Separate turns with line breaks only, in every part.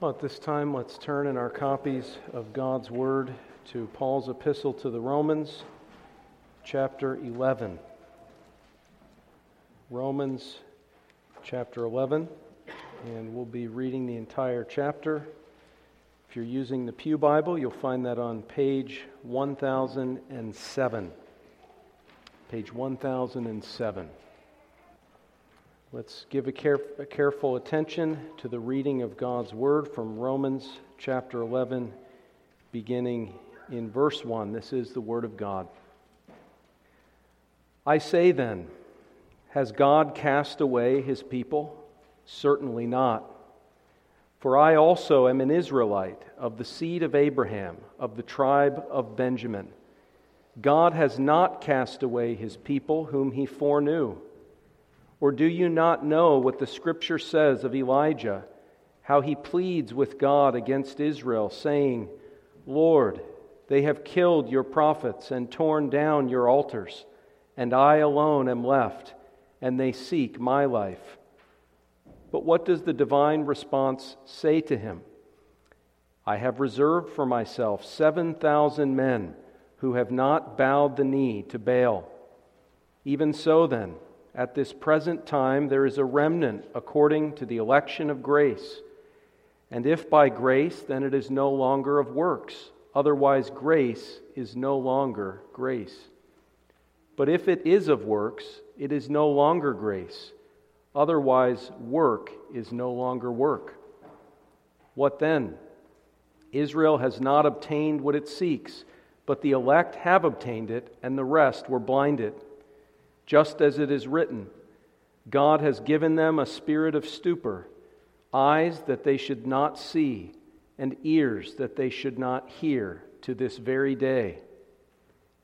Well, at this time, let's turn in our copies of God's Word to Paul's epistle to the Romans, chapter 11. Romans chapter 11, and we'll be reading the entire chapter. If you're using the Pew Bible, you'll find that on page 1007. Page 1007. Let's give a, a, careful attention to the reading of God's Word from Romans chapter 11, beginning in verse 1. This is the Word of God. I say then, has God cast away his people? Certainly not. For I also am an Israelite, of the seed of Abraham, of the tribe of Benjamin. God has not cast away his people, whom he foreknew. Or do you not know what the scripture says of Elijah, how he pleads with God against Israel, saying, Lord, they have killed your prophets and torn down your altars, and I alone am left, and they seek my life. But what does the divine response say to him? I have reserved for myself 7,000 men who have not bowed the knee to Baal. Even so, then, at this present time there is a remnant according to the election of grace. And if by grace, then it is no longer of works. Otherwise, grace is no longer grace. But if it is of works, it is no longer grace. Otherwise, work is no longer work. What then? Israel has not obtained what it seeks, but the elect have obtained it, and the rest were blinded just as it is written God has given them a spirit of stupor, eyes that they should not see, and ears that they should not hear to this very day.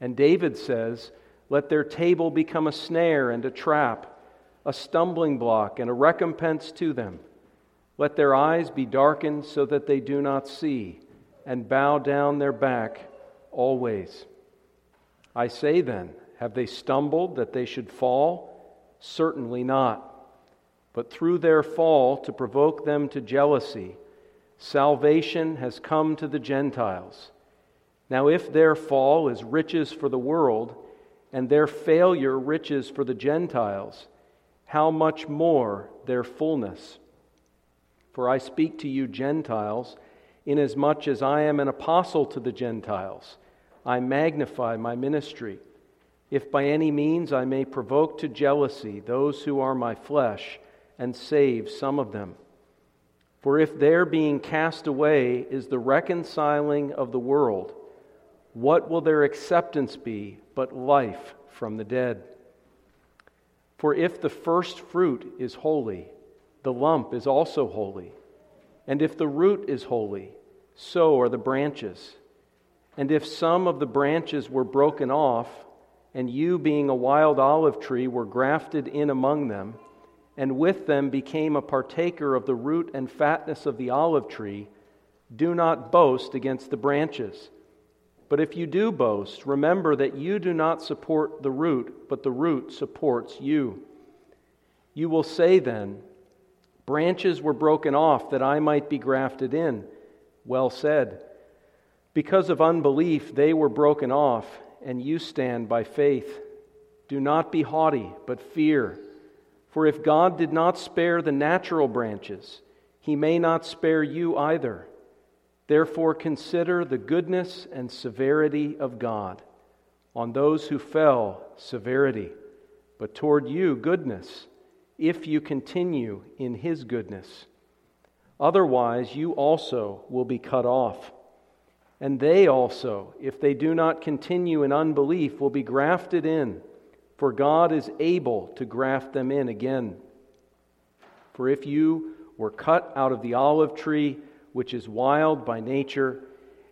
And David says, Let their table become a snare and a trap, a stumbling block and a recompense to them. Let their eyes be darkened so that they do not see, and bow down their back always. I say then, have they stumbled that they should fall? Certainly not. But through their fall, to provoke them to jealousy, salvation has come to the Gentiles. Now, if their fall is riches for the world, and their failure riches for the Gentiles, how much more their fullness? For I speak to you, Gentiles, inasmuch as I am an apostle to the Gentiles. I magnify my ministry if by any means I may provoke to jealousy those who are my flesh and save some of them. For if their being cast away is the reconciling of the world, what will their acceptance be but life from the dead? For if the first fruit is holy, the lump is also holy. And if the root is holy, so are the branches. And if some of the branches were broken off, and you, being a wild olive tree, were grafted in among them, and with them became a partaker of the root and fatness of the olive tree, do not boast against the branches. But if you do boast, remember that you do not support the root, but the root supports you. You will say then, Branches were broken off that I might be grafted in. Well said. Because of unbelief, they were broken off and you stand by faith. Do not be haughty, but fear. For if God did not spare the natural branches, he may not spare you either. Therefore, consider the goodness and severity of God. On those who fell, severity, but toward you, goodness, if you continue in his goodness. Otherwise, you also will be cut off. And they also, if they do not continue in unbelief, will be grafted in, for God is able to graft them in again. For if you were cut out of the olive tree, which is wild by nature,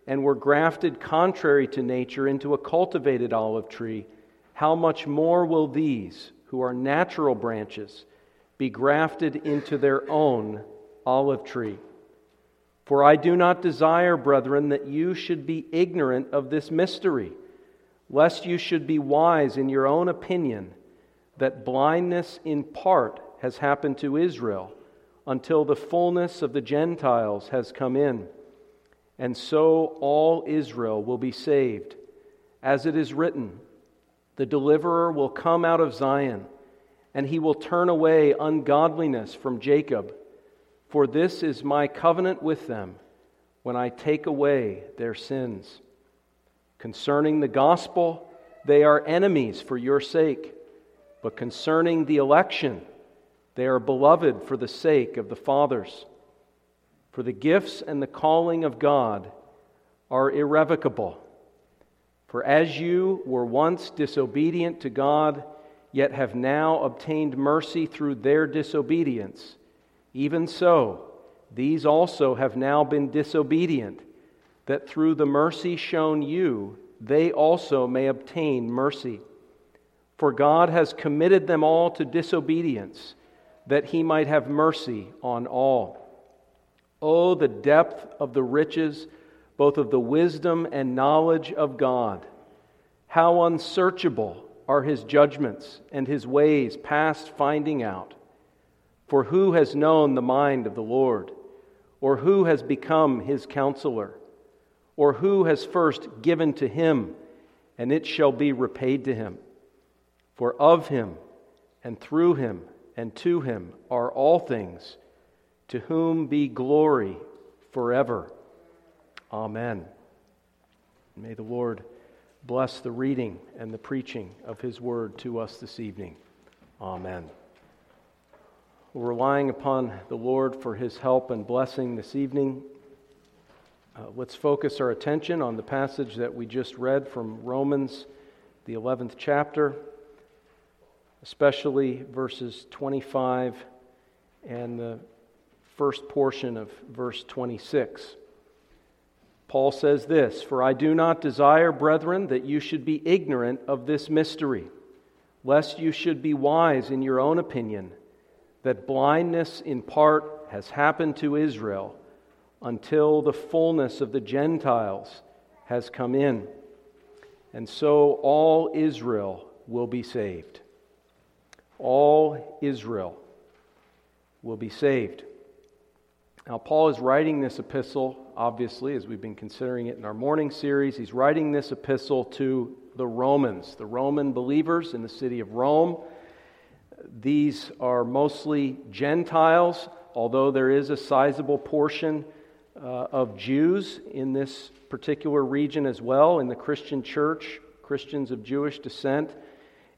and were grafted contrary to nature into a cultivated olive tree, how much more will these, who are natural branches, be grafted into their own olive tree? For I do not desire, brethren, that you should be ignorant of this mystery, lest you should be wise in your own opinion, that blindness in part has happened to Israel, until the fullness of the Gentiles has come in. And so all Israel will be saved. As it is written, the deliverer will come out of Zion, and he will turn away ungodliness from Jacob. For this is my covenant with them when I take away their sins. Concerning the gospel, they are enemies for your sake, but concerning the election, they are beloved for the sake of the fathers. For the gifts and the calling of God are irrevocable. For as you were once disobedient to God, yet have now obtained mercy through their disobedience, even so, these also have now been disobedient, that through the mercy shown you, they also may obtain mercy. For God has committed them all to disobedience that he might have mercy on all. Oh, the depth of the riches, both of the wisdom and knowledge of God! How unsearchable are his judgments and his ways past finding out! For who has known the mind of the Lord? Or who has become his counselor? Or who has first given to him, and it shall be repaid to him? For of him, and through him, and to him are all things, to whom be glory forever. Amen. May the Lord bless the reading and the preaching of his word to us this evening. Amen. We're relying upon the Lord for his help and blessing this evening. Uh, let's focus our attention on the passage that we just read from Romans, the 11th chapter especially verses 25 and the first portion of verse 26. Paul says this For I do not desire, brethren, that you should be ignorant of this mystery, lest you should be wise in your own opinion, that blindness in part has happened to Israel until the fullness of the Gentiles has come in. And so all Israel will be saved all Israel will be saved. Now, Paul is writing this epistle, obviously, as we've been considering it in our morning series. He's writing this epistle to the Romans, the Roman believers in the city of Rome. These are mostly Gentiles, although there is a sizable portion uh, of Jews in this particular region as well, in the Christian church, Christians of Jewish descent.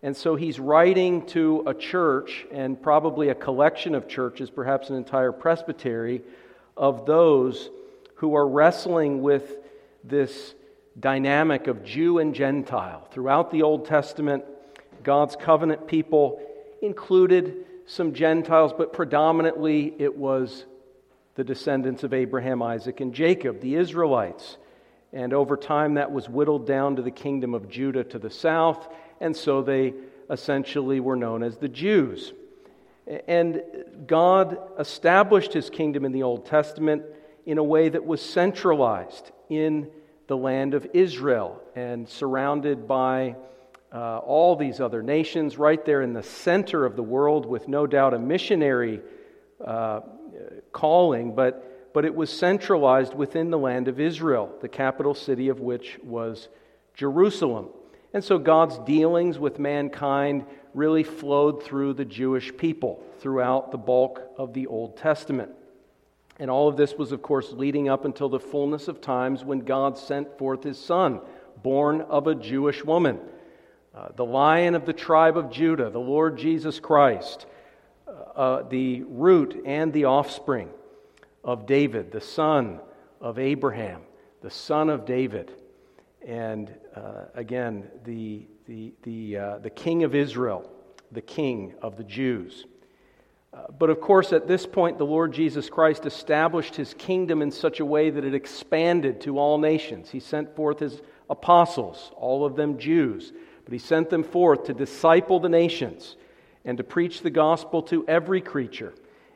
And so he's writing to a church and probably a collection of churches, perhaps an entire presbytery, of those who are wrestling with this dynamic of Jew and Gentile. Throughout the Old Testament, God's covenant people included some Gentiles, but predominantly it was the descendants of Abraham, Isaac, and Jacob, the Israelites. And over time, that was whittled down to the kingdom of Judah to the south and so they essentially were known as the Jews. And God established his kingdom in the Old Testament in a way that was centralized in the land of Israel and surrounded by uh, all these other nations, right there in the center of the world, with no doubt a missionary uh, calling, but, but it was centralized within the land of Israel, the capital city of which was Jerusalem. And so God's dealings with mankind really flowed through the Jewish people throughout the bulk of the Old Testament. And all of this was, of course, leading up until the fullness of times when God sent forth his Son, born of a Jewish woman, uh, the lion of the tribe of Judah, the Lord Jesus Christ, uh, uh, the root and the offspring of David, the son of Abraham, the son of David and uh, again, the, the, the, uh, the king of Israel, the king of the Jews. But of course, at this point, the Lord Jesus Christ established his kingdom in such a way that it expanded to all nations. He sent forth his apostles, all of them Jews, but he sent them forth to disciple the nations and to preach the gospel to every creature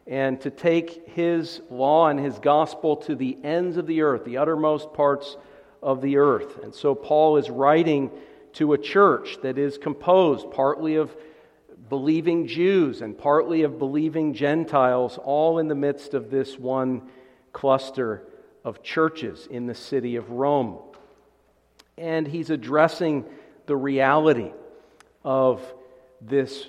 and to take his law and his gospel to the ends of the earth, the uttermost parts of the earth. And so Paul is writing to a church that is composed partly of believing Jews and partly of believing Gentiles, all in the midst of this one cluster of churches in the city of Rome. And he's addressing the reality of this,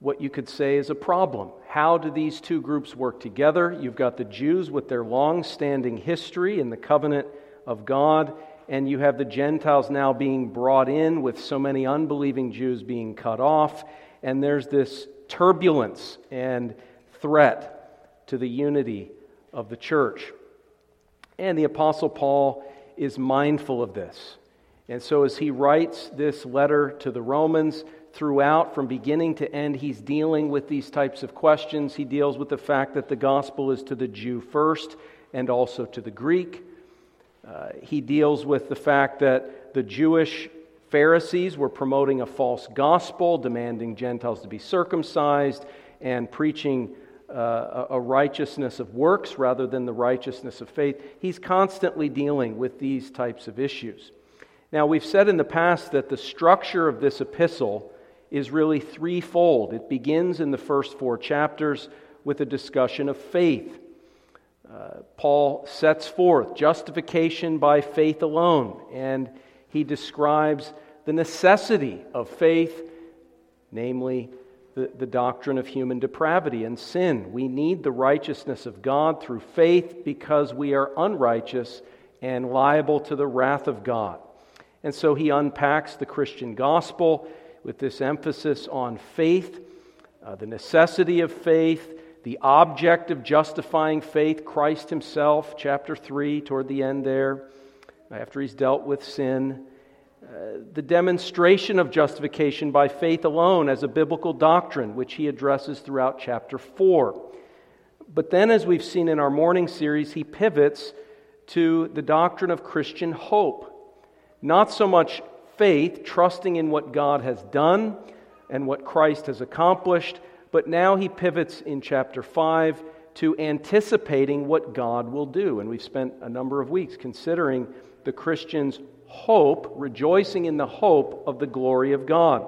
what you could say is a problem. How do these two groups work together? You've got the Jews with their long standing history in the covenant of God, and you have the Gentiles now being brought in with so many unbelieving Jews being cut off, and there's this turbulence and threat to the unity of the church. And the Apostle Paul is mindful of this. And so, as he writes this letter to the Romans, throughout, from beginning to end, he's dealing with these types of questions. He deals with the fact that the gospel is to the Jew first and also to the Greek. Uh, he deals with the fact that the Jewish Pharisees were promoting a false gospel, demanding Gentiles to be circumcised, and preaching uh, a righteousness of works rather than the righteousness of faith. He's constantly dealing with these types of issues. Now, we've said in the past that the structure of this epistle is really threefold. It begins in the first four chapters with a discussion of faith. Uh, Paul sets forth justification by faith alone, and he describes the necessity of faith, namely the, the doctrine of human depravity and sin. We need the righteousness of God through faith because we are unrighteous and liable to the wrath of God. And so he unpacks the Christian gospel with this emphasis on faith, uh, the necessity of faith, the object of justifying faith, Christ himself, chapter 3, toward the end there, after he's dealt with sin. Uh, the demonstration of justification by faith alone as a biblical doctrine, which he addresses throughout chapter 4. But then, as we've seen in our morning series, he pivots to the doctrine of Christian hope not so much faith, trusting in what God has done and what Christ has accomplished, but now he pivots in chapter 5 to anticipating what God will do. And we've spent a number of weeks considering the Christian's hope, rejoicing in the hope of the glory of God.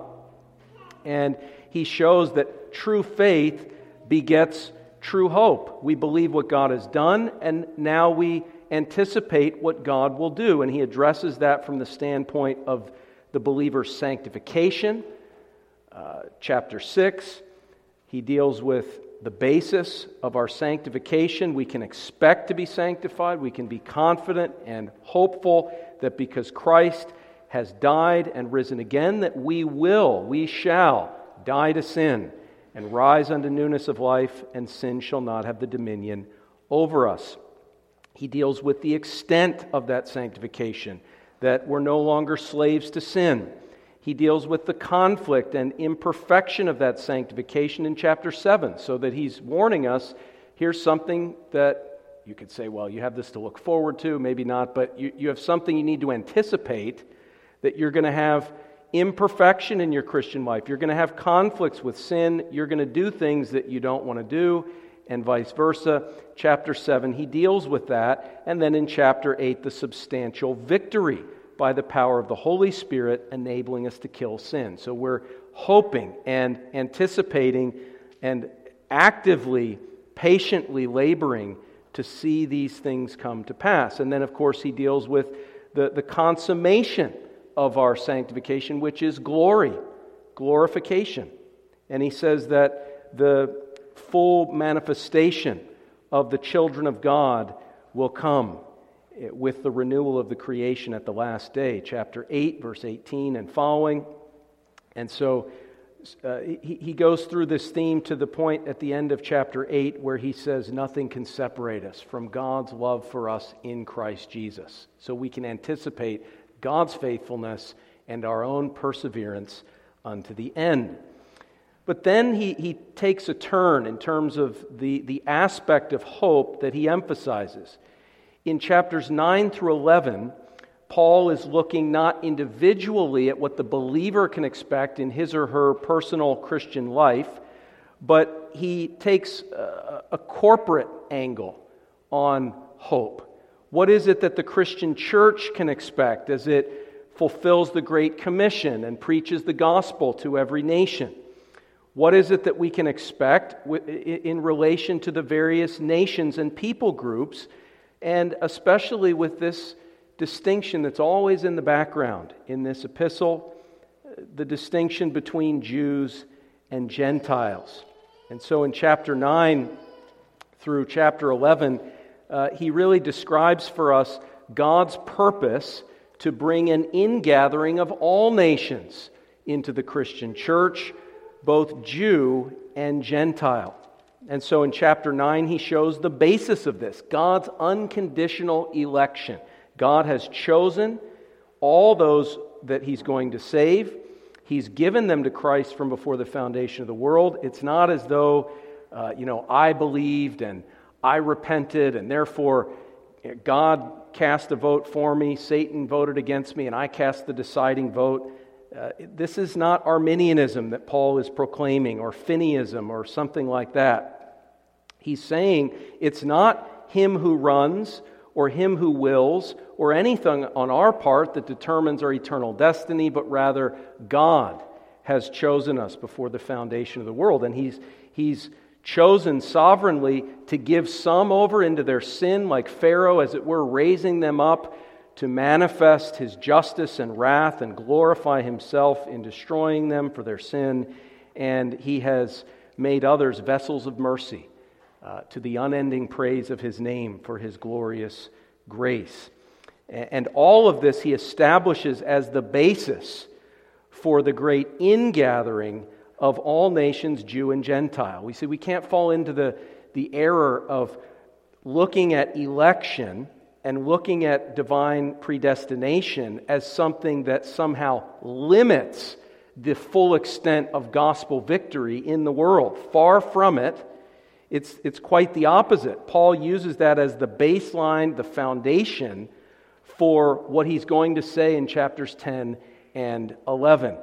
And he shows that true faith begets true hope. We believe what God has done, and now we anticipate what God will do. And he addresses that from the standpoint of the believer's sanctification. Uh, chapter 6, he deals with the basis of our sanctification. We can expect to be sanctified. We can be confident and hopeful that because Christ has died and risen again, that we will, we shall die to sin and rise unto newness of life, and sin shall not have the dominion over us. He deals with the extent of that sanctification, that we're no longer slaves to sin. He deals with the conflict and imperfection of that sanctification in chapter 7, so that he's warning us here's something that you could say, well, you have this to look forward to, maybe not, but you, you have something you need to anticipate that you're going to have imperfection in your Christian life. You're going to have conflicts with sin. You're going to do things that you don't want to do and vice versa. Chapter 7, he deals with that. And then in chapter 8, the substantial victory by the power of the Holy Spirit enabling us to kill sin. So we're hoping and anticipating and actively, patiently laboring to see these things come to pass. And then, of course, he deals with the, the consummation of our sanctification, which is glory, glorification. And he says that the full manifestation of the children of God will come with the renewal of the creation at the last day, chapter 8, verse 18 and following. And so uh, he, he goes through this theme to the point at the end of chapter 8 where he says, Nothing can separate us from God's love for us in Christ Jesus. So we can anticipate God's faithfulness and our own perseverance unto the end. But then he, he takes a turn in terms of the, the aspect of hope that he emphasizes. In chapters 9 through 11, Paul is looking not individually at what the believer can expect in his or her personal Christian life, but he takes a, a corporate angle on hope. What is it that the Christian church can expect as it fulfills the Great Commission and preaches the gospel to every nation? What is it that we can expect in relation to the various nations and people groups, and especially with this distinction that's always in the background in this epistle the distinction between Jews and Gentiles. And so in chapter 9 through chapter 11, uh, he really describes for us God's purpose to bring an ingathering of all nations into the Christian church, both Jew and Gentile. And so in chapter 9, he shows the basis of this God's unconditional election. God has chosen all those that he's going to save. He's given them to Christ from before the foundation of the world. It's not as though, uh, you know, I believed and I repented and therefore God cast a vote for me, Satan voted against me, and I cast the deciding vote. Uh, this is not Arminianism that Paul is proclaiming, or Finneyism, or something like that. He's saying it's not him who runs, or him who wills, or anything on our part that determines our eternal destiny, but rather God has chosen us before the foundation of the world. And He's, he's chosen sovereignly to give some over into their sin, like Pharaoh, as it were, raising them up to manifest his justice and wrath and glorify himself in destroying them for their sin. And he has made others vessels of mercy uh, to the unending praise of his name for his glorious grace. And all of this he establishes as the basis for the great ingathering of all nations, Jew and Gentile. We see we can't fall into the, the error of looking at election and looking at divine predestination as something that somehow limits the full extent of gospel victory in the world. Far from it. It's, it's quite the opposite. Paul uses that as the baseline, the foundation for what he's going to say in chapters 10 and 11.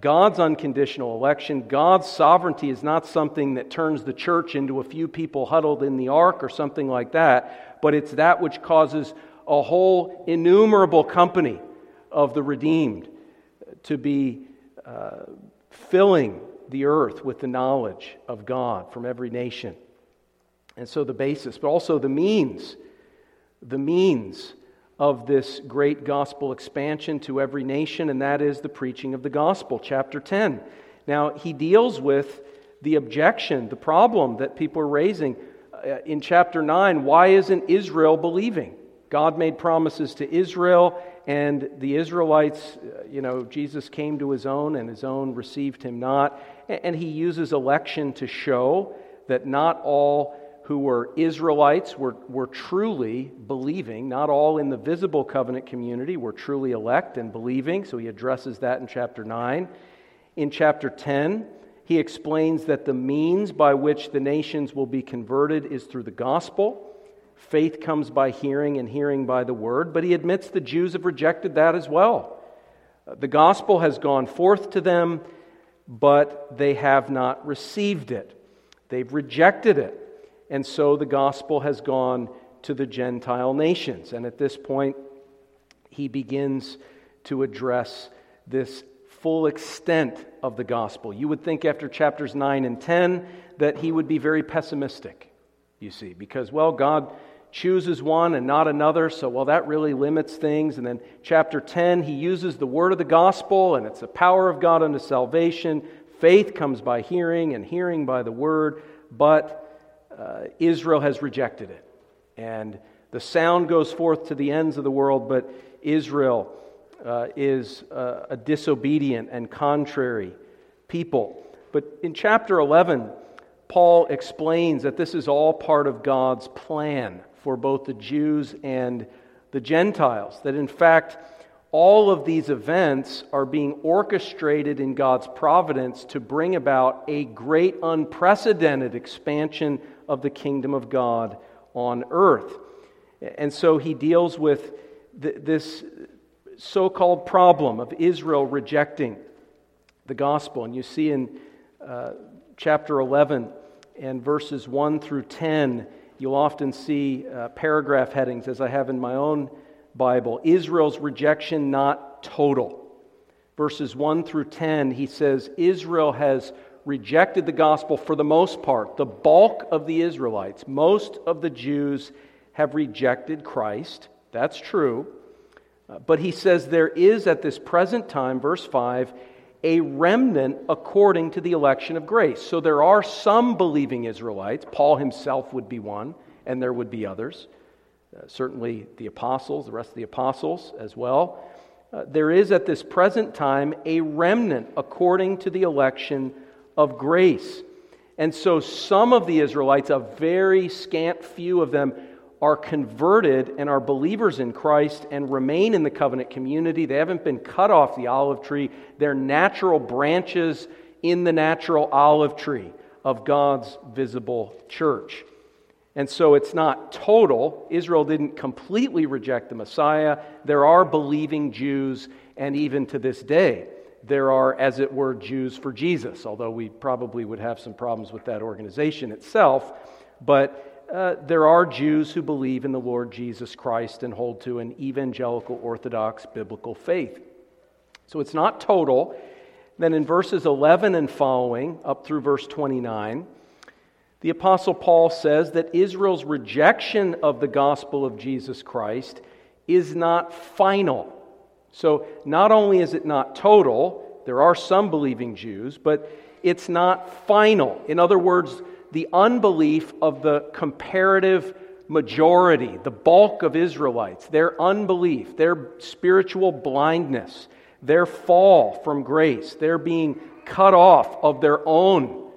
God's unconditional election, God's sovereignty is not something that turns the church into a few people huddled in the ark or something like that, but it's that which causes a whole innumerable company of the redeemed to be uh, filling the earth with the knowledge of God from every nation. And so the basis, but also the means, the means of this great gospel expansion to every nation, and that is the preaching of the gospel, chapter 10. Now, he deals with the objection, the problem that people are raising. Uh, in chapter 9, why isn't Israel believing? God made promises to Israel, and the Israelites, uh, you know, Jesus came to his own, and his own received him not. And he uses election to show that not all who were Israelites were, were truly believing. Not all in the visible covenant community were truly elect and believing, so he addresses that in chapter 9. In chapter 10, he explains that the means by which the nations will be converted is through the gospel. Faith comes by hearing, and hearing by the word, but he admits the Jews have rejected that as well. The gospel has gone forth to them, but they have not received it. They've rejected it. And so the gospel has gone to the Gentile nations. And at this point, he begins to address this full extent of the gospel. You would think after chapters 9 and 10 that he would be very pessimistic, you see, because, well, God chooses one and not another, so, well, that really limits things. And then chapter 10, he uses the word of the gospel, and it's the power of God unto salvation. Faith comes by hearing, and hearing by the word. But uh, Israel has rejected it. And the sound goes forth to the ends of the world, but Israel uh, is uh, a disobedient and contrary people. But in chapter 11, Paul explains that this is all part of God's plan for both the Jews and the Gentiles. That in fact, all of these events are being orchestrated in God's providence to bring about a great, unprecedented expansion of the kingdom of God on earth. And so he deals with th- this so called problem of Israel rejecting the gospel. And you see in uh, chapter 11 and verses 1 through 10, you'll often see uh, paragraph headings, as I have in my own Bible Israel's rejection not total. Verses 1 through 10, he says, Israel has rejected the gospel for the most part. The bulk of the Israelites, most of the Jews, have rejected Christ. That's true. Uh, but he says there is at this present time, verse 5, a remnant according to the election of grace. So there are some believing Israelites. Paul himself would be one, and there would be others. Uh, certainly the apostles, the rest of the apostles as well. Uh, there is at this present time a remnant according to the election of grace. And so some of the Israelites, a very scant few of them, are converted and are believers in Christ and remain in the covenant community. They haven't been cut off the olive tree, they're natural branches in the natural olive tree of God's visible church. And so it's not total. Israel didn't completely reject the Messiah. There are believing Jews, and even to this day, there are, as it were, Jews for Jesus, although we probably would have some problems with that organization itself. But uh, there are Jews who believe in the Lord Jesus Christ and hold to an evangelical Orthodox biblical faith. So it's not total. Then in verses 11 and following, up through verse 29, the Apostle Paul says that Israel's rejection of the gospel of Jesus Christ is not final. So not only is it not total, there are some believing Jews, but it's not final. In other words, the unbelief of the comparative majority, the bulk of Israelites, their unbelief, their spiritual blindness, their fall from grace, their being cut off of their own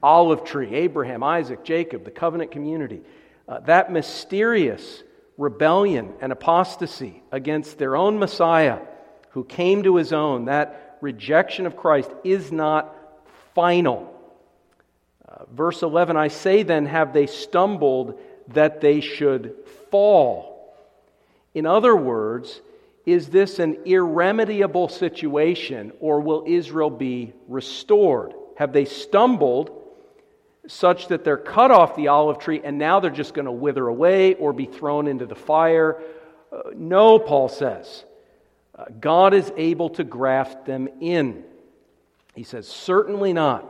olive tree, Abraham, Isaac, Jacob, the covenant community, uh, that mysterious rebellion and apostasy against their own Messiah who came to his own, that rejection of Christ is not final verse 11 I say then, have they stumbled that they should fall? In other words, is this an irremediable situation or will Israel be restored? Have they stumbled such that they're cut off the olive tree and now they're just going to wither away or be thrown into the fire? Uh, no, Paul says. Uh, God is able to graft them in. He says, certainly not.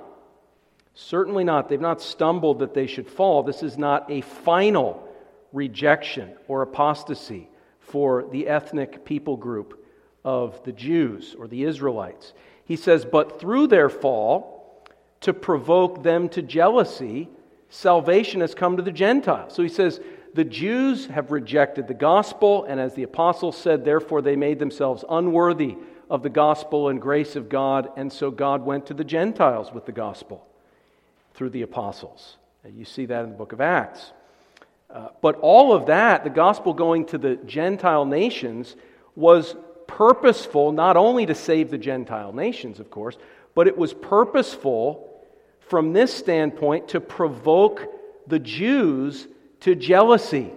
Certainly not. They've not stumbled that they should fall. This is not a final rejection or apostasy for the ethnic people group of the Jews or the Israelites. He says, But through their fall, to provoke them to jealousy, salvation has come to the Gentiles. So he says, the Jews have rejected the gospel, and as the apostles said, therefore they made themselves unworthy of the gospel and grace of God, and so God went to the Gentiles with the gospel through the apostles. You see that in the book of Acts. Uh, but all of that, the gospel going to the Gentile nations, was purposeful not only to save the Gentile nations, of course, but it was purposeful from this standpoint to provoke the Jews to jealousy.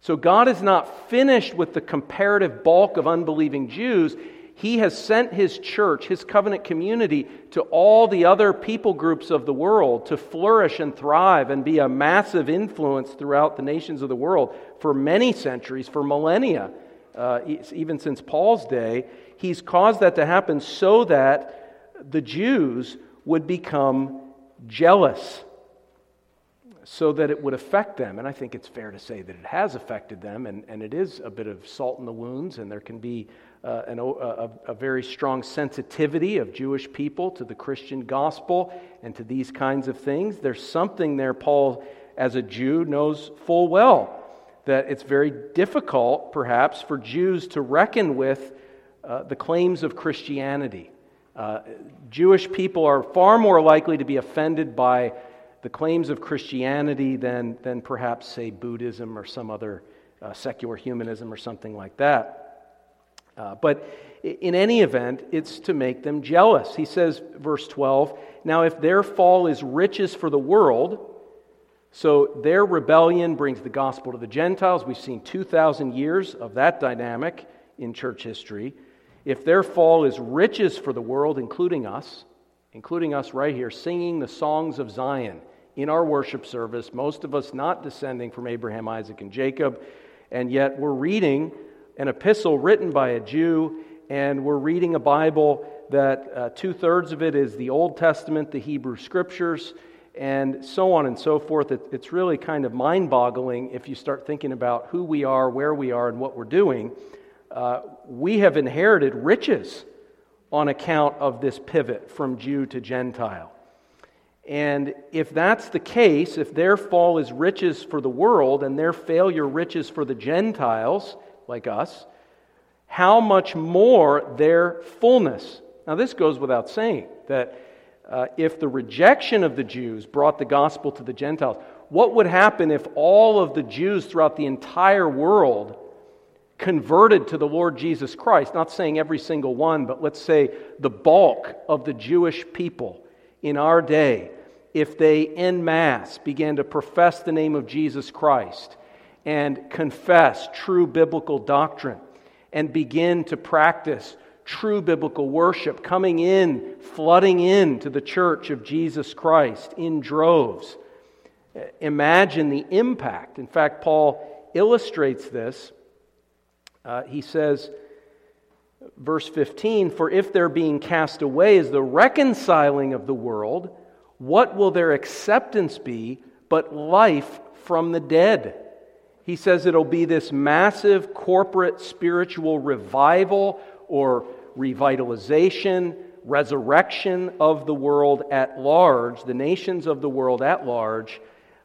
So God is not finished with the comparative bulk of unbelieving Jews. He has sent His church, His covenant community, to all the other people groups of the world to flourish and thrive and be a massive influence throughout the nations of the world for many centuries, for millennia, uh, even since Paul's day. He's caused that to happen so that the Jews would become jealous so that it would affect them. And I think it's fair to say that it has affected them, and, and it is a bit of salt in the wounds, and there can be uh, an, a, a very strong sensitivity of Jewish people to the Christian gospel and to these kinds of things. There's something there, Paul, as a Jew, knows full well that it's very difficult, perhaps, for Jews to reckon with uh, the claims of Christianity. Uh, Jewish people are far more likely to be offended by the claims of Christianity than, than perhaps, say, Buddhism or some other uh, secular humanism or something like that. Uh, but in any event, it's to make them jealous. He says, verse 12, Now if their fall is riches for the world, so their rebellion brings the gospel to the Gentiles. We've seen 2,000 years of that dynamic in church history. If their fall is riches for the world, including us, including us right here, singing the songs of Zion in our worship service, most of us not descending from Abraham, Isaac, and Jacob, and yet we're reading an epistle written by a Jew, and we're reading a Bible that uh, two thirds of it is the Old Testament, the Hebrew Scriptures, and so on and so forth. It, it's really kind of mind boggling if you start thinking about who we are, where we are, and what we're doing. Uh, we have inherited riches on account of this pivot from Jew to Gentile. And if that's the case, if their fall is riches for the world and their failure riches for the Gentiles, like us, how much more their fullness. Now, this goes without saying that uh, if the rejection of the Jews brought the gospel to the Gentiles, what would happen if all of the Jews throughout the entire world converted to the Lord Jesus Christ? Not saying every single one, but let's say the bulk of the Jewish people in our day, if they en masse began to profess the name of Jesus Christ and confess true biblical doctrine and begin to practice true biblical worship, coming in, flooding in to the church of Jesus Christ in droves. Imagine the impact. In fact, Paul illustrates this. Uh, he says, verse 15, For if their being cast away is the reconciling of the world, what will their acceptance be but life from the dead? He says it'll be this massive corporate spiritual revival or revitalization, resurrection of the world at large, the nations of the world at large,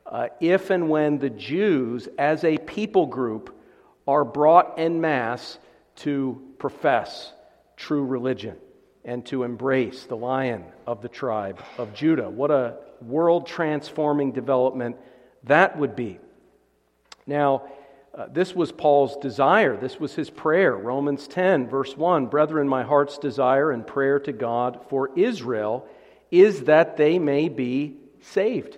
uh, if and when the Jews, as a people group, are brought en masse to profess true religion and to embrace the lion of the tribe of Judah. What a world transforming development that would be. Now, uh, this was Paul's desire. This was his prayer. Romans 10, verse 1 Brethren, my heart's desire and prayer to God for Israel is that they may be saved.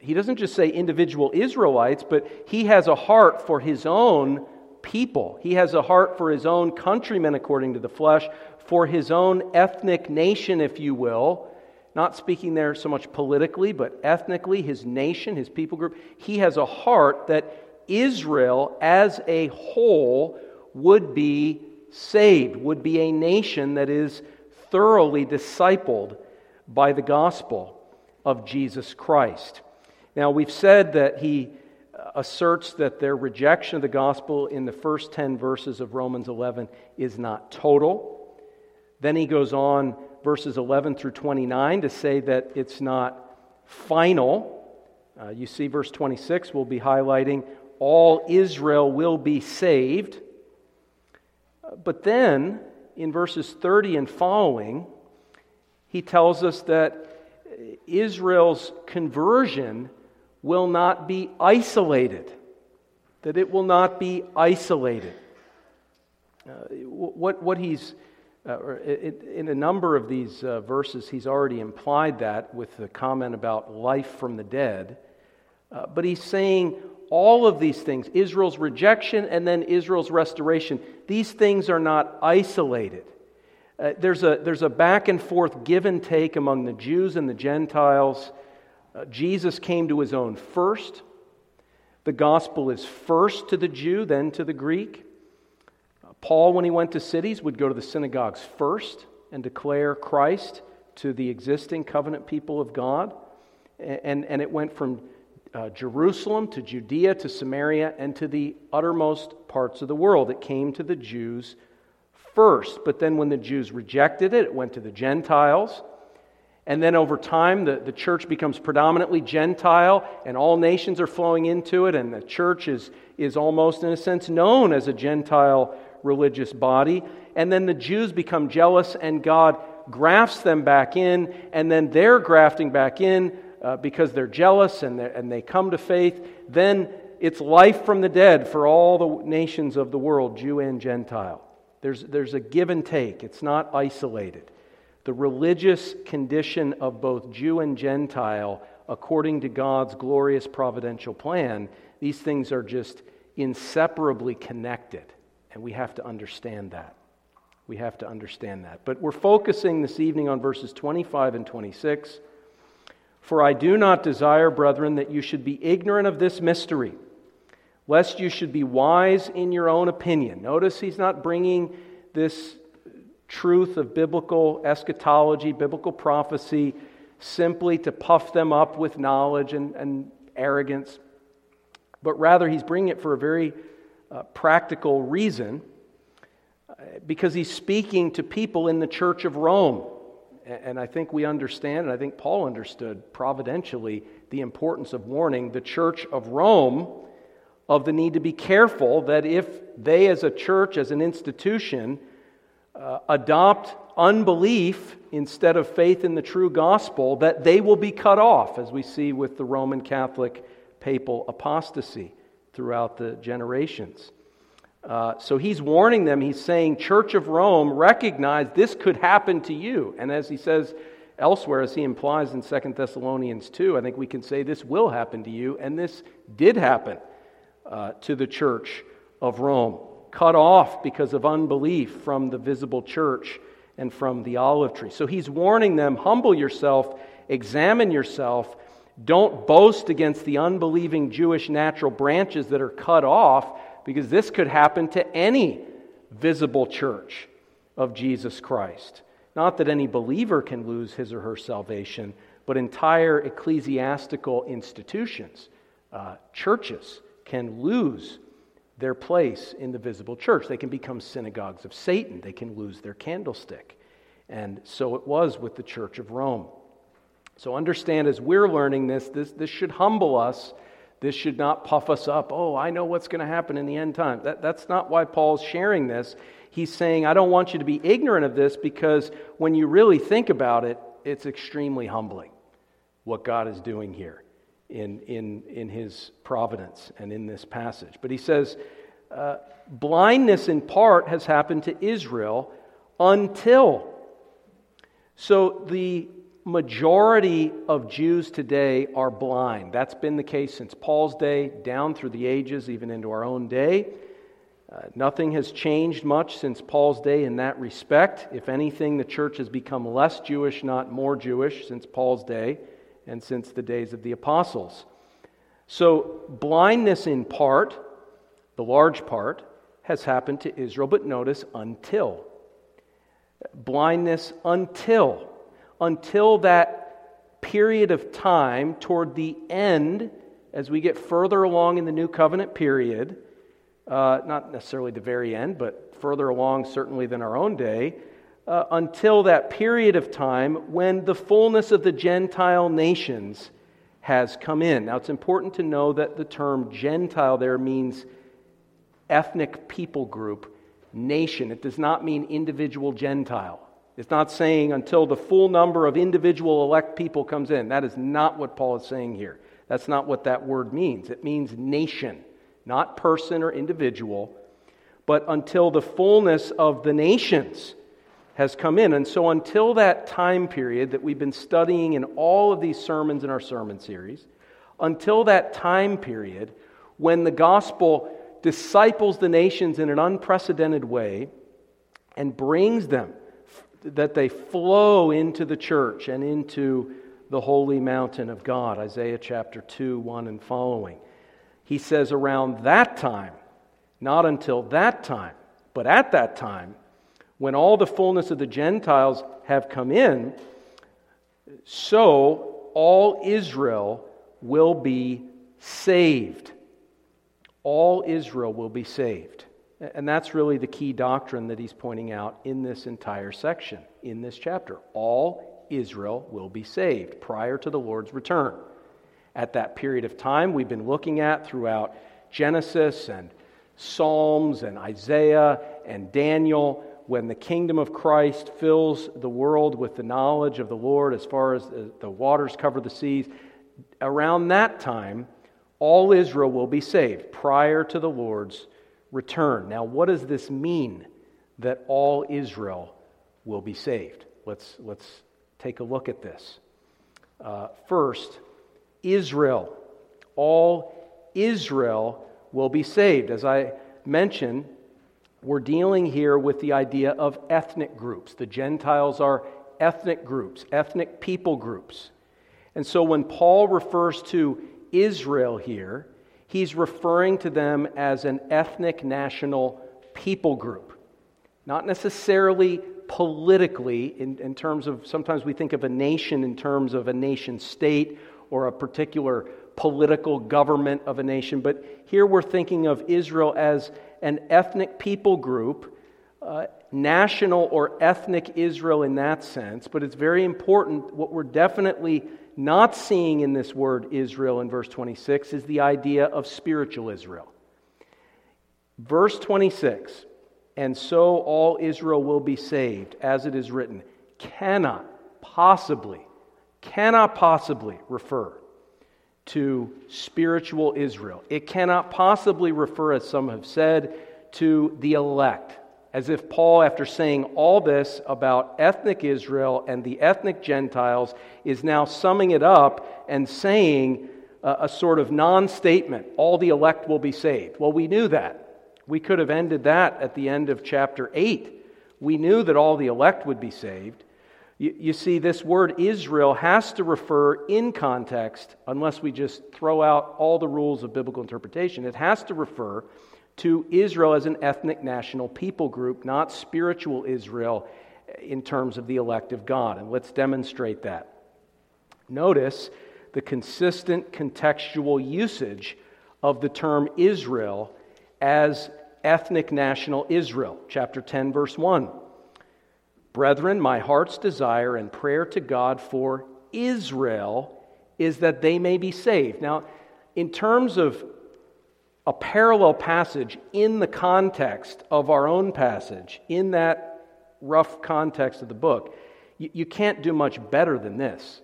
He doesn't just say individual Israelites, but he has a heart for his own people. He has a heart for his own countrymen, according to the flesh, for his own ethnic nation, if you will. Not speaking there so much politically, but ethnically, his nation, his people group. He has a heart that Israel as a whole would be saved, would be a nation that is thoroughly discipled by the gospel of Jesus Christ. Now, we've said that he uh, asserts that their rejection of the gospel in the first 10 verses of Romans 11 is not total. Then he goes on, verses 11 through 29, to say that it's not final. Uh, you see, verse 26 we'll be highlighting all Israel will be saved. But then, in verses 30 and following, he tells us that Israel's conversion will not be isolated, that it will not be isolated. Uh, what, what he's, uh, it, in a number of these uh, verses, he's already implied that with the comment about life from the dead. Uh, but he's saying all of these things Israel's rejection and then Israel's restoration these things are not isolated. Uh, there's, a, there's a back and forth give and take among the Jews and the Gentiles. Uh, Jesus came to his own first. The gospel is first to the Jew, then to the Greek. Paul, when he went to cities, would go to the synagogues first and declare Christ to the existing covenant people of God. And, and it went from uh, Jerusalem to Judea to Samaria and to the uttermost parts of the world. It came to the Jews first, but then when the Jews rejected it, it went to the Gentiles. And then over time, the, the church becomes predominantly Gentile, and all nations are flowing into it, and the church is, is almost, in a sense, known as a Gentile religious body. And then the Jews become jealous, and God grafts them back in, and then they're grafting back in uh, because they're jealous and, they're, and they come to faith, then it's life from the dead for all the nations of the world, Jew and Gentile. There's, there's a give and take, it's not isolated. The religious condition of both Jew and Gentile, according to God's glorious providential plan, these things are just inseparably connected. And we have to understand that. We have to understand that. But we're focusing this evening on verses 25 and 26. For I do not desire, brethren, that you should be ignorant of this mystery, lest you should be wise in your own opinion. Notice he's not bringing this truth of biblical eschatology, biblical prophecy, simply to puff them up with knowledge and, and arrogance, but rather he's bringing it for a very uh, practical reason uh, because he's speaking to people in the church of Rome. And I think we understand, and I think Paul understood providentially the importance of warning the church of Rome of the need to be careful that if they, as a church, as an institution, uh, adopt unbelief instead of faith in the true gospel, that they will be cut off, as we see with the Roman Catholic papal apostasy throughout the generations. Uh, so he's warning them. He's saying, Church of Rome, recognize this could happen to you. And as he says elsewhere, as he implies in 2 Thessalonians 2, I think we can say this will happen to you. And this did happen uh, to the church of Rome, cut off because of unbelief from the visible church and from the olive tree. So he's warning them humble yourself, examine yourself. Don't boast against the unbelieving Jewish natural branches that are cut off because this could happen to any visible church of Jesus Christ. Not that any believer can lose his or her salvation, but entire ecclesiastical institutions, uh, churches, can lose their place in the visible church. They can become synagogues of Satan, they can lose their candlestick. And so it was with the church of Rome. So understand as we're learning this, this, this should humble us this should not puff us up. Oh, I know what's going to happen in the end time. That, that's not why Paul's sharing this. He's saying, I don't want you to be ignorant of this because when you really think about it, it's extremely humbling what God is doing here in, in, in his providence and in this passage. But he says, uh, blindness in part has happened to Israel until. So the majority of Jews today are blind. That's been the case since Paul's day, down through the ages, even into our own day. Uh, nothing has changed much since Paul's day in that respect. If anything, the church has become less Jewish, not more Jewish, since Paul's day and since the days of the apostles. So, blindness in part, the large part, has happened to Israel, but notice until. Blindness until until that period of time toward the end, as we get further along in the New Covenant period, uh, not necessarily the very end, but further along certainly than our own day, uh, until that period of time when the fullness of the Gentile nations has come in. Now, it's important to know that the term Gentile there means ethnic people group, nation. It does not mean individual Gentile. It's not saying until the full number of individual elect people comes in. That is not what Paul is saying here. That's not what that word means. It means nation, not person or individual, but until the fullness of the nations has come in. And so, until that time period that we've been studying in all of these sermons in our sermon series, until that time period when the gospel disciples the nations in an unprecedented way and brings them that they flow into the church and into the holy mountain of God. Isaiah chapter 2, 1 and following. He says, around that time, not until that time, but at that time, when all the fullness of the Gentiles have come in, so all Israel will be saved. All Israel will be saved. And that's really the key doctrine that he's pointing out in this entire section, in this chapter. All Israel will be saved prior to the Lord's return. At that period of time, we've been looking at throughout Genesis and Psalms and Isaiah and Daniel, when the kingdom of Christ fills the world with the knowledge of the Lord as far as the waters cover the seas. Around that time, all Israel will be saved prior to the Lord's return. Now, what does this mean that all Israel will be saved? Let's, let's take a look at this. Uh, first, Israel. All Israel will be saved. As I mentioned, we're dealing here with the idea of ethnic groups. The Gentiles are ethnic groups, ethnic people groups. And so when Paul refers to Israel here, he's referring to them as an ethnic national people group. Not necessarily politically, in, in terms of sometimes we think of a nation in terms of a nation state or a particular political government of a nation, but here we're thinking of Israel as an ethnic people group, uh, national or ethnic Israel in that sense, but it's very important. What we're definitely not seeing in this word Israel in verse 26 is the idea of spiritual Israel. Verse 26, and so all Israel will be saved, as it is written, cannot possibly, cannot possibly refer to spiritual Israel. It cannot possibly refer, as some have said, to the elect. As if Paul, after saying all this about ethnic Israel and the ethnic Gentiles, is now summing it up and saying a, a sort of non statement all the elect will be saved. Well, we knew that. We could have ended that at the end of chapter 8. We knew that all the elect would be saved. You, you, see, this word Israel has to refer in context, unless we just throw out all the rules of biblical interpretation, it has to refer to Israel as an ethnic national people group, not spiritual Israel eh, in terms of the elect of God. And let's demonstrate that. Notice the consistent contextual usage of the term Israel as ethnic national Israel. Chapter 10, verse 1. Brethren, my heart's desire and prayer to God for Israel is that they may be saved. Now, in terms of a parallel passage in the context of our own passage, in that rough context of the book, you, you can't do much better than this.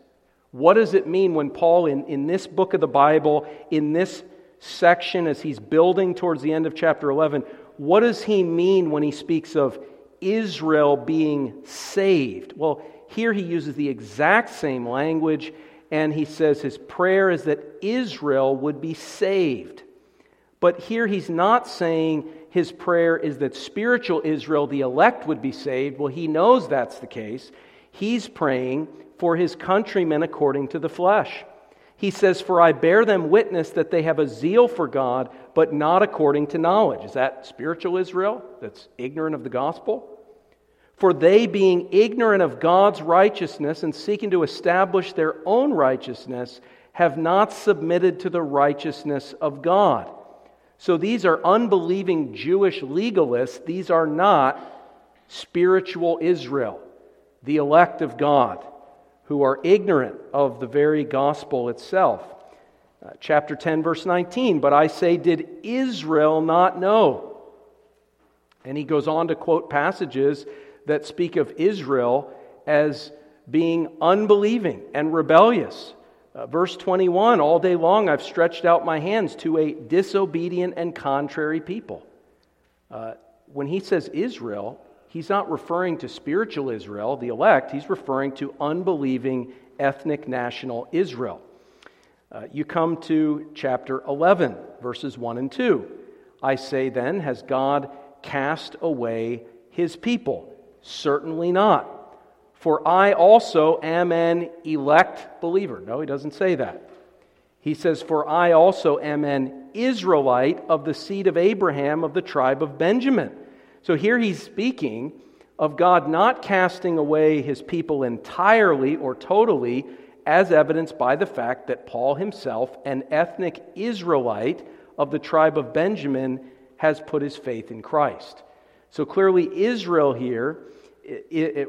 What does it mean when Paul, in, in this book of the Bible, in this section, as he's building towards the end of chapter 11, what does he mean when he speaks of Israel being saved? Well, here he uses the exact same language, and he says his prayer is that Israel would be saved. But here he's not saying his prayer is that spiritual Israel, the elect, would be saved. Well, he knows that's the case. He's praying for his countrymen according to the flesh. He says, For I bear them witness that they have a zeal for God, but not according to knowledge. Is that spiritual Israel that's ignorant of the gospel? For they, being ignorant of God's righteousness and seeking to establish their own righteousness, have not submitted to the righteousness of God. So these are unbelieving Jewish legalists. These are not spiritual Israel, the elect of God, who are ignorant of the very gospel itself. Uh, chapter 10, verse 19. But I say, did Israel not know? And he goes on to quote passages that speak of Israel as being unbelieving and rebellious. Uh, verse 21 All day long I've stretched out my hands to a disobedient and contrary people. Uh, when he says Israel, he's not referring to spiritual Israel, the elect, he's referring to unbelieving ethnic national Israel. Uh, you come to chapter 11, verses 1 and 2. I say then, has God cast away his people? Certainly not. For I also am an elect believer. No, he doesn't say that. He says, For I also am an Israelite of the seed of Abraham of the tribe of Benjamin. So here he's speaking of God not casting away his people entirely or totally, as evidenced by the fact that Paul himself, an ethnic Israelite of the tribe of Benjamin, has put his faith in Christ. So clearly, Israel here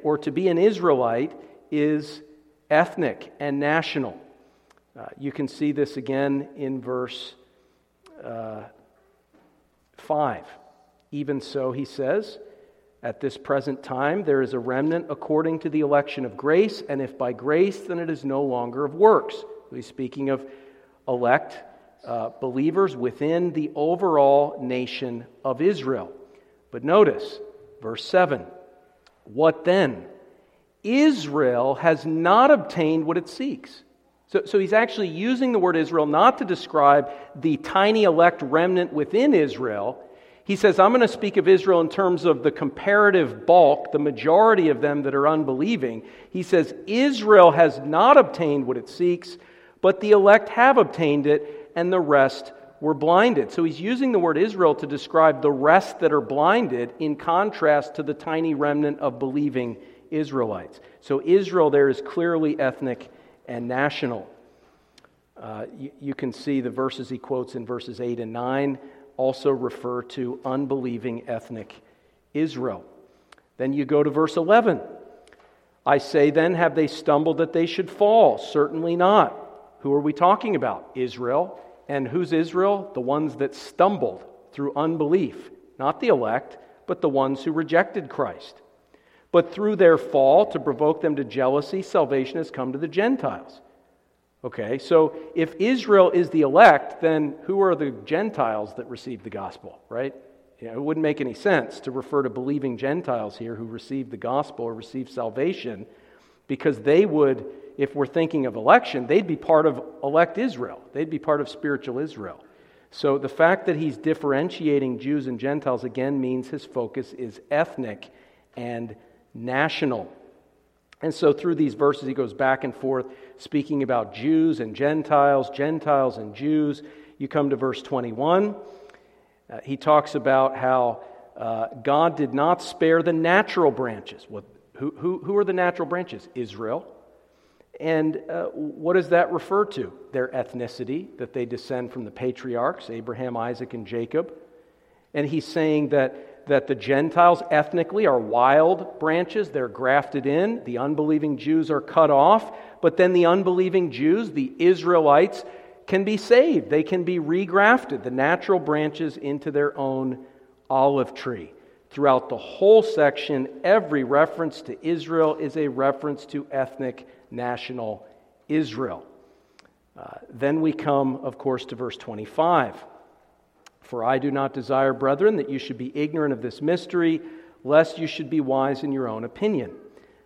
or to be an Israelite is ethnic and national. Uh, you can see this again in verse uh, 5. Even so, he says, at this present time there is a remnant according to the election of grace, and if by grace, then it is no longer of works. He's speaking of elect uh, believers within the overall nation of Israel. But notice, verse 7 what then? Israel has not obtained what it seeks. So, so he's actually using the word Israel not to describe the tiny elect remnant within Israel. He says, I'm going to speak of Israel in terms of the comparative bulk, the majority of them that are unbelieving. He says, Israel has not obtained what it seeks, but the elect have obtained it, and the rest were blinded. So he's using the word Israel to describe the rest that are blinded in contrast to the tiny remnant of believing Israelites. So Israel there is clearly ethnic and national. Uh, you, you can see the verses he quotes in verses 8 and 9 also refer to unbelieving ethnic Israel. Then you go to verse 11. I say then, have they stumbled that they should fall? Certainly not. Who are we talking about? Israel. And who's Israel? The ones that stumbled through unbelief. Not the elect, but the ones who rejected Christ. But through their fall, to provoke them to jealousy, salvation has come to the Gentiles. Okay, so if Israel is the elect, then who are the Gentiles that received the gospel, right? You know, it wouldn't make any sense to refer to believing Gentiles here who received the gospel or received salvation because they would, if we're thinking of election, they'd be part of elect Israel. They'd be part of spiritual Israel. So the fact that he's differentiating Jews and Gentiles again means his focus is ethnic and national. And so through these verses, he goes back and forth speaking about Jews and Gentiles, Gentiles and Jews. You come to verse 21. Uh, he talks about how uh, God did not spare the natural branches. What, who, who, who are the natural branches? Israel. And uh, what does that refer to? Their ethnicity, that they descend from the patriarchs, Abraham, Isaac, and Jacob. And he's saying that that the Gentiles ethnically are wild branches, they're grafted in. The unbelieving Jews are cut off. But then the unbelieving Jews, the Israelites, can be saved. They can be regrafted, the natural branches, into their own olive tree. Throughout the whole section, every reference to Israel is a reference to ethnic national Israel. Uh, then we come, of course, to verse 25. For I do not desire, brethren, that you should be ignorant of this mystery, lest you should be wise in your own opinion.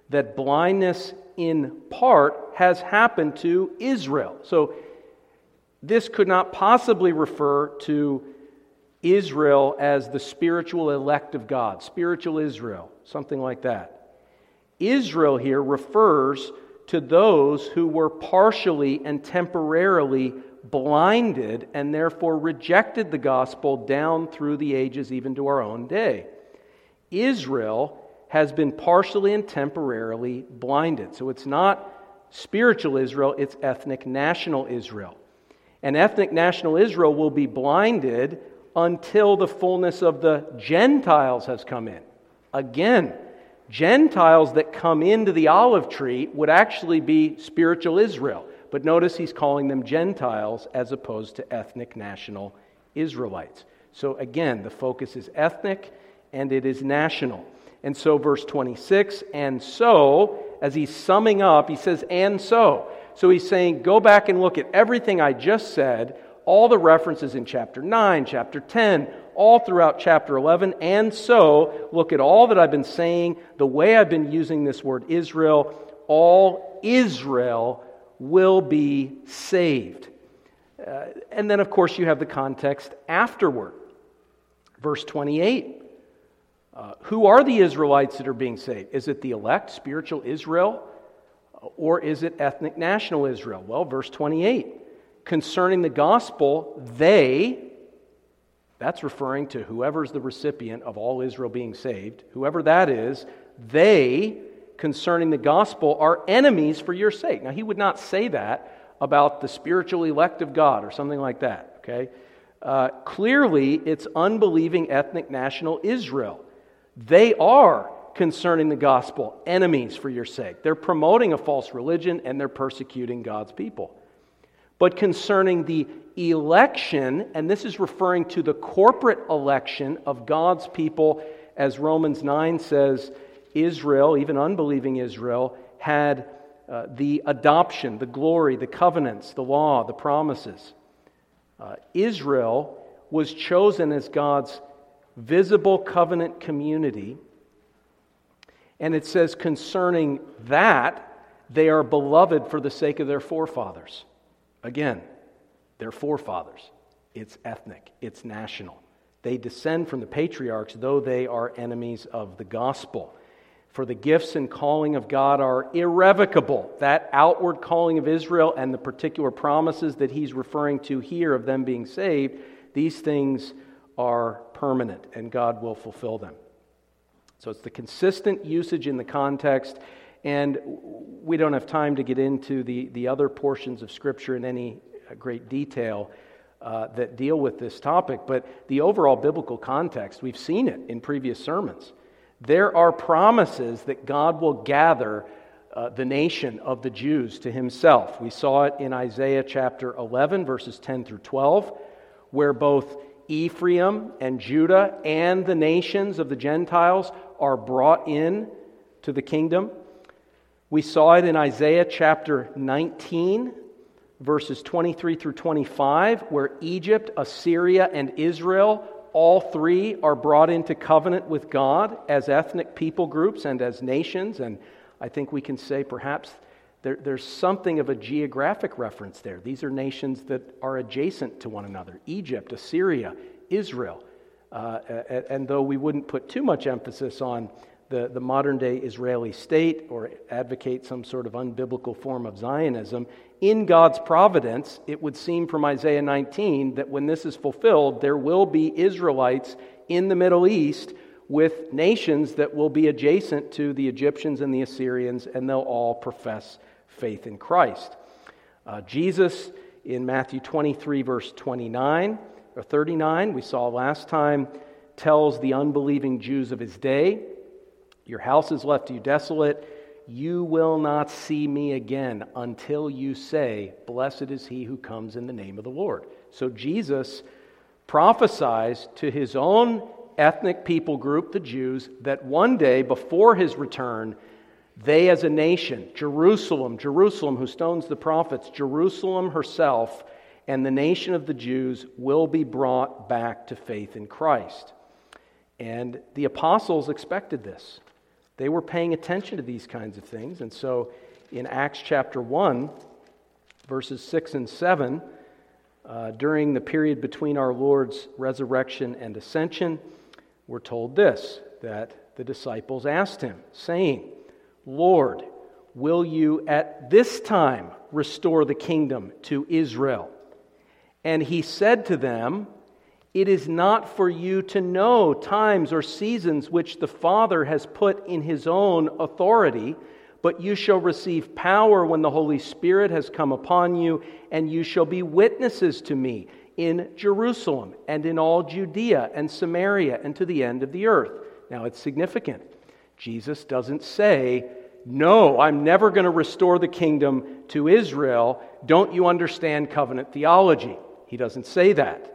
That blindness in part has happened to Israel. So this could not possibly refer to Israel as the spiritual elect of God, spiritual Israel, something like that. Israel here refers to those who were partially and temporarily blinded and therefore rejected the gospel down through the ages, even to our own day. Israel has been partially and temporarily blinded. So it's not spiritual Israel, it's ethnic national Israel. And ethnic national Israel will be blinded until the fullness of the Gentiles has come in. Again, Gentiles that come into the olive tree would actually be spiritual Israel. But notice he's calling them Gentiles as opposed to ethnic national Israelites. So again, the focus is ethnic and it is national. And so, verse 26, and so, as he's summing up, he says, and so. So he's saying, go back and look at everything I just said, all the references in chapter 9, chapter 10, all throughout chapter 11. And so, look at all that I've been saying, the way I've been using this word Israel. All Israel will be saved. Uh, and then, of course, you have the context afterward. Verse 28. Uh, who are the Israelites that are being saved? Is it the elect, spiritual Israel, or is it ethnic national Israel? Well, verse 28. Concerning the gospel, they, that's referring to whoever's the recipient of all Israel being saved, whoever that is, they concerning the gospel are enemies for your sake. Now, he would not say that about the spiritual elect of God or something like that, okay? Uh, clearly, it's unbelieving ethnic national Israel. They are concerning the gospel enemies for your sake. They're promoting a false religion and they're persecuting God's people. But concerning the election, and this is referring to the corporate election of God's people, as Romans 9 says, Israel, even unbelieving Israel, had uh, the adoption, the glory, the covenants, the law, the promises. Uh, Israel was chosen as God's visible covenant community. And it says concerning that, they are beloved for the sake of their forefathers. Again, their forefathers. It's ethnic, it's national. They descend from the patriarchs, though they are enemies of the gospel. For the gifts and calling of God are irrevocable. That outward calling of Israel and the particular promises that he's referring to here of them being saved, these things are permanent and God will fulfill them. So it's the consistent usage in the context, and we don't have time to get into the, the other portions of Scripture in any great detail uh, that deal with this topic, but the overall biblical context, we've seen it in previous sermons. There are promises that God will gather uh, the nation of the Jews to himself. We saw it in Isaiah chapter 11, verses 10 through 12, where both Ephraim and Judah and the nations of the Gentiles are brought in to the kingdom. We saw it in Isaiah chapter 19, verses 23 through 25, where Egypt, Assyria, and Israel, all three are brought into covenant with God as ethnic people groups and as nations. And I think we can say perhaps there, there's something of a geographic reference there. These are nations that are adjacent to one another Egypt, Assyria, Israel. Uh, and though we wouldn't put too much emphasis on the, the modern day Israeli state or advocate some sort of unbiblical form of Zionism, in God's providence, it would seem from Isaiah 19 that when this is fulfilled, there will be Israelites in the Middle East with nations that will be adjacent to the Egyptians and the Assyrians, and they'll all profess faith in Christ. Uh, Jesus in Matthew 23, verse 29 or 39, we saw last time, tells the unbelieving Jews of his day, Your house is left to you desolate. You will not see me again until you say, Blessed is he who comes in the name of the Lord. So Jesus prophesies to his own ethnic people group, the Jews, that one day before his return, they as a nation, Jerusalem, Jerusalem who stones the prophets, Jerusalem herself, and the nation of the Jews will be brought back to faith in Christ. And the apostles expected this. They were paying attention to these kinds of things. And so in Acts chapter 1, verses 6 and 7, uh, during the period between our Lord's resurrection and ascension, we're told this that the disciples asked him, saying, Lord, will you at this time restore the kingdom to Israel? And he said to them, it is not for you to know times or seasons which the Father has put in his own authority, but you shall receive power when the Holy Spirit has come upon you, and you shall be witnesses to me in Jerusalem and in all Judea and Samaria and to the end of the earth. Now it's significant. Jesus doesn't say, No, I'm never going to restore the kingdom to Israel. Don't you understand covenant theology? He doesn't say that.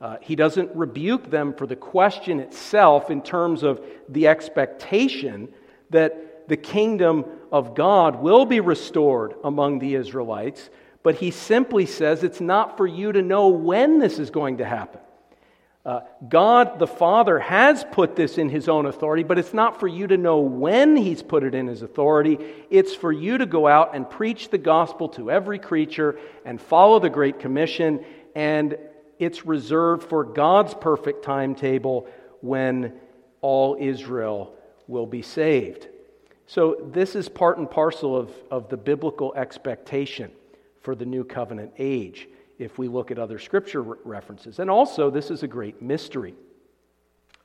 Uh, he doesn't rebuke them for the question itself in terms of the expectation that the kingdom of God will be restored among the Israelites, but he simply says it's not for you to know when this is going to happen. Uh, God the Father has put this in His own authority, but it's not for you to know when He's put it in His authority. It's for you to go out and preach the gospel to every creature and follow the Great Commission and it's reserved for God's perfect timetable when all Israel will be saved. So, this is part and parcel of, of the biblical expectation for the new covenant age if we look at other scripture references. And also, this is a great mystery.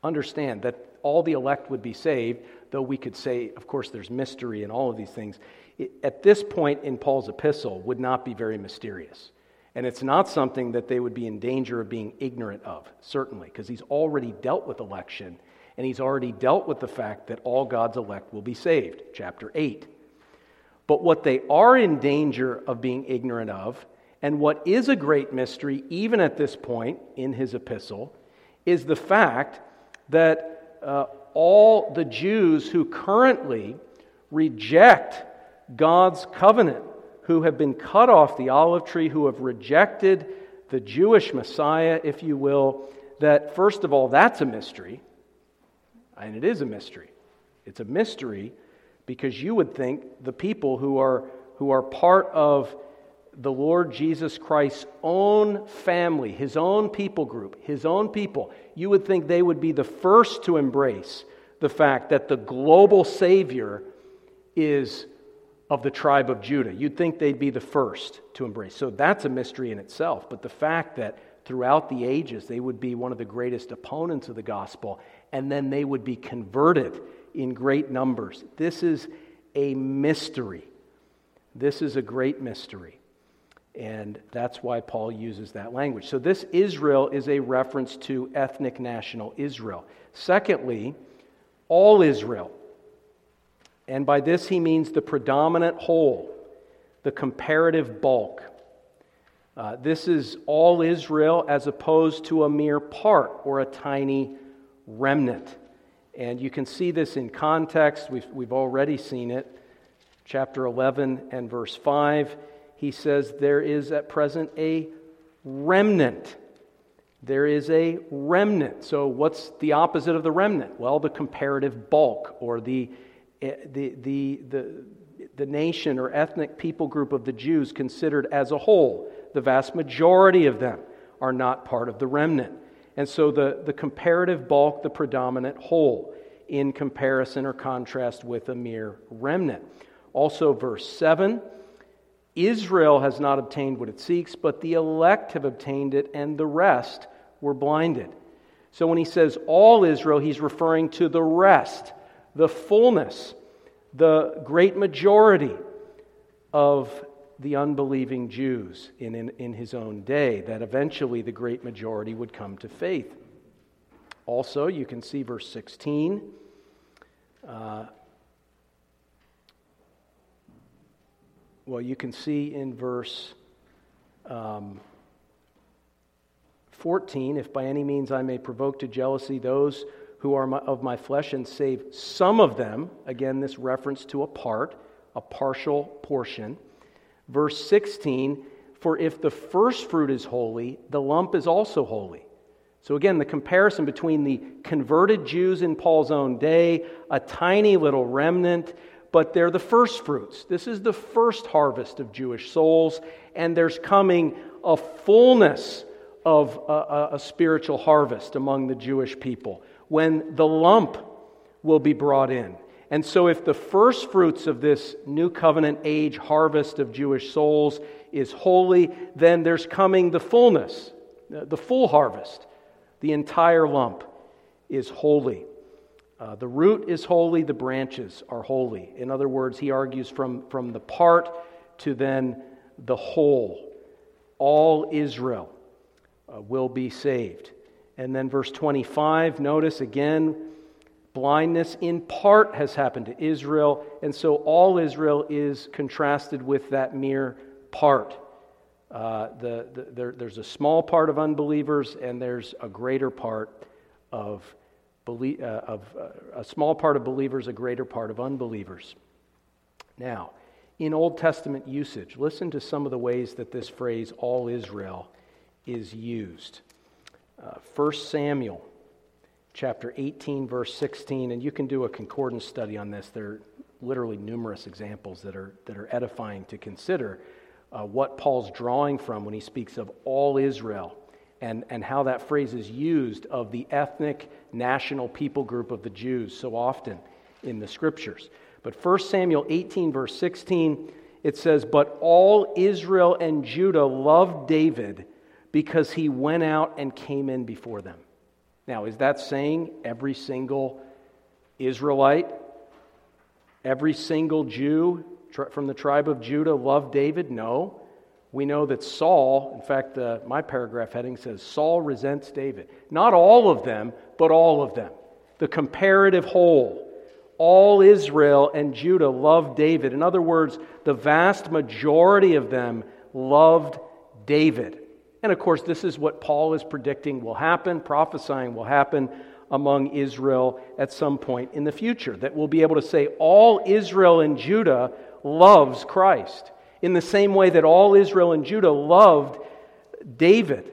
Understand that all the elect would be saved, though we could say, of course, there's mystery in all of these things. It, at this point in Paul's epistle, would not be very mysterious. And it's not something that they would be in danger of being ignorant of, certainly, because he's already dealt with election and he's already dealt with the fact that all God's elect will be saved, chapter 8. But what they are in danger of being ignorant of, and what is a great mystery, even at this point in his epistle, is the fact that uh, all the Jews who currently reject God's covenant who have been cut off the olive tree, who have rejected the Jewish Messiah, if you will, that first of all, that's a mystery. And it is a mystery. It's a mystery because you would think the people who are, who are part of the Lord Jesus Christ's own family, his own people group, his own people, you would think they would be the first to embrace the fact that the global Savior is of the tribe of Judah. You'd think they'd be the first to embrace. So that's a mystery in itself. But the fact that throughout the ages they would be one of the greatest opponents of the gospel and then they would be converted in great numbers. This is a mystery. This is a great mystery. And that's why Paul uses that language. So, this Israel is a reference to ethnic national Israel. Secondly, all Israel. And by this he means the predominant whole, the comparative bulk. Uh, this is all Israel as opposed to a mere part or a tiny remnant. And you can see this in context. We've, we've already seen it. Chapter 11 and verse 5, he says, There is at present a remnant. There is a remnant. So, what's the opposite of the remnant? Well, the comparative bulk or the, Eh, the, the, the, the nation or ethnic people group of the Jews considered as a whole. The vast majority of them are not part of the remnant. And so the, the comparative bulk, the predominant whole, in comparison or contrast with a mere remnant. Also, verse 7 Israel has not obtained what it seeks, but the elect have obtained it, and the rest were blinded. So when he says all Israel, he's referring to the rest, the fullness, the great majority of the unbelieving Jews in, in, in, his own day, that eventually the great majority would come to faith. Also, you can see verse 16. Uh, well, you can see in verse um, 14 if by any means I may provoke to jealousy those who are my, of my flesh and save some of them, again, this reference to a part, a partial portion. Verse 16, for if the first fruit is holy, the lump is also holy. So, again, the comparison between the converted Jews in Paul's own day, a tiny little remnant, but they're the first fruits. This is the first harvest of Jewish souls, and there's coming a fullness of a, a, a spiritual harvest among the Jewish people when the lump will be brought in. And so, if the first fruits of this new covenant age harvest of Jewish souls is holy, then there's coming the fullness, the full harvest. The entire lump is holy. Uh, the root is holy, the branches are holy. In other words, he argues from, from the part to then the whole. All Israel uh, will be saved. And then verse 25, notice again, Blindness in part has happened to Israel, and so all Israel is contrasted with that mere part. Uh, the, the, there, there's a small part of unbelievers, and there's a greater part of, belie- uh, of uh, a small part of believers, a greater part of unbelievers. Now, in Old Testament usage, listen to some of the ways that this phrase, all Israel, is used. Uh, 1 Samuel chapter 18, verse 16, and you can do a concordance study on this. There are literally numerous examples that are, that are edifying to consider uh, what Paul's drawing from when he speaks of all Israel and, and how that phrase is used of the ethnic national people group of the Jews so often in the scriptures. But 1 Samuel 18, verse 16, it says, But all Israel and Judah loved David because he went out and came in before them. Now, is that saying every single Israelite, every single Jew from the tribe of Judah loved David? No. We know that Saul, in fact, uh, my paragraph heading says Saul resents David. Not all of them, but all of them. The comparative whole. All Israel and Judah loved David. In other words, the vast majority of them loved David. And of course, this is what Paul is predicting will happen, prophesying will happen among Israel at some point in the future. That we'll be able to say all Israel and Judah loves Christ in the same way that all Israel and Judah loved David.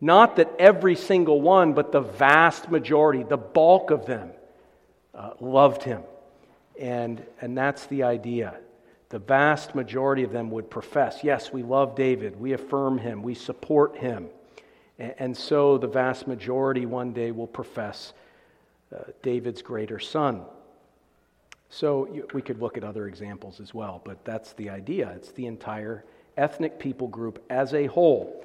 Not that every single one, but the vast majority, the bulk of them, uh, loved him. And, and that's the idea the vast majority of them would profess, yes, we love David, we affirm him, we support him. And so the vast majority one day will profess uh, David's greater son. So we could look at other examples as well, but that's the idea. It's the entire ethnic people group as a whole.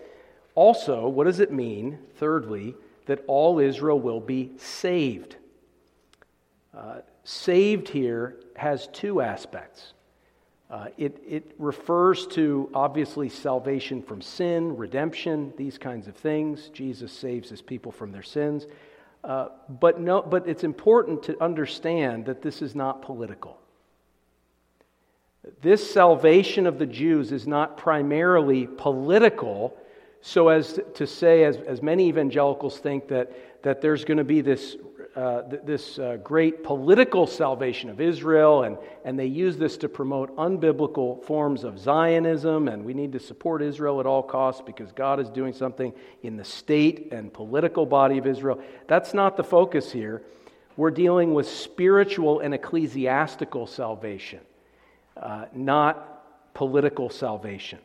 Also, what does it mean, thirdly, that all Israel will be saved? Uh, saved here has two aspects. Uh, it, it refers to obviously salvation from sin, redemption, these kinds of things. Jesus saves his people from their sins. Uh, but, no, but it's important to understand that this is not political. This salvation of the Jews is not primarily political, so as to say, as, as many evangelicals think, that, that there's going to be this uh, this uh, great political salvation of Israel, and, and they use this to promote unbiblical forms of Zionism, and we need to support Israel at all costs because God is doing something in the state and political body of Israel. That's not the focus here. We're dealing with spiritual and ecclesiastical salvation, uh, not political salvation.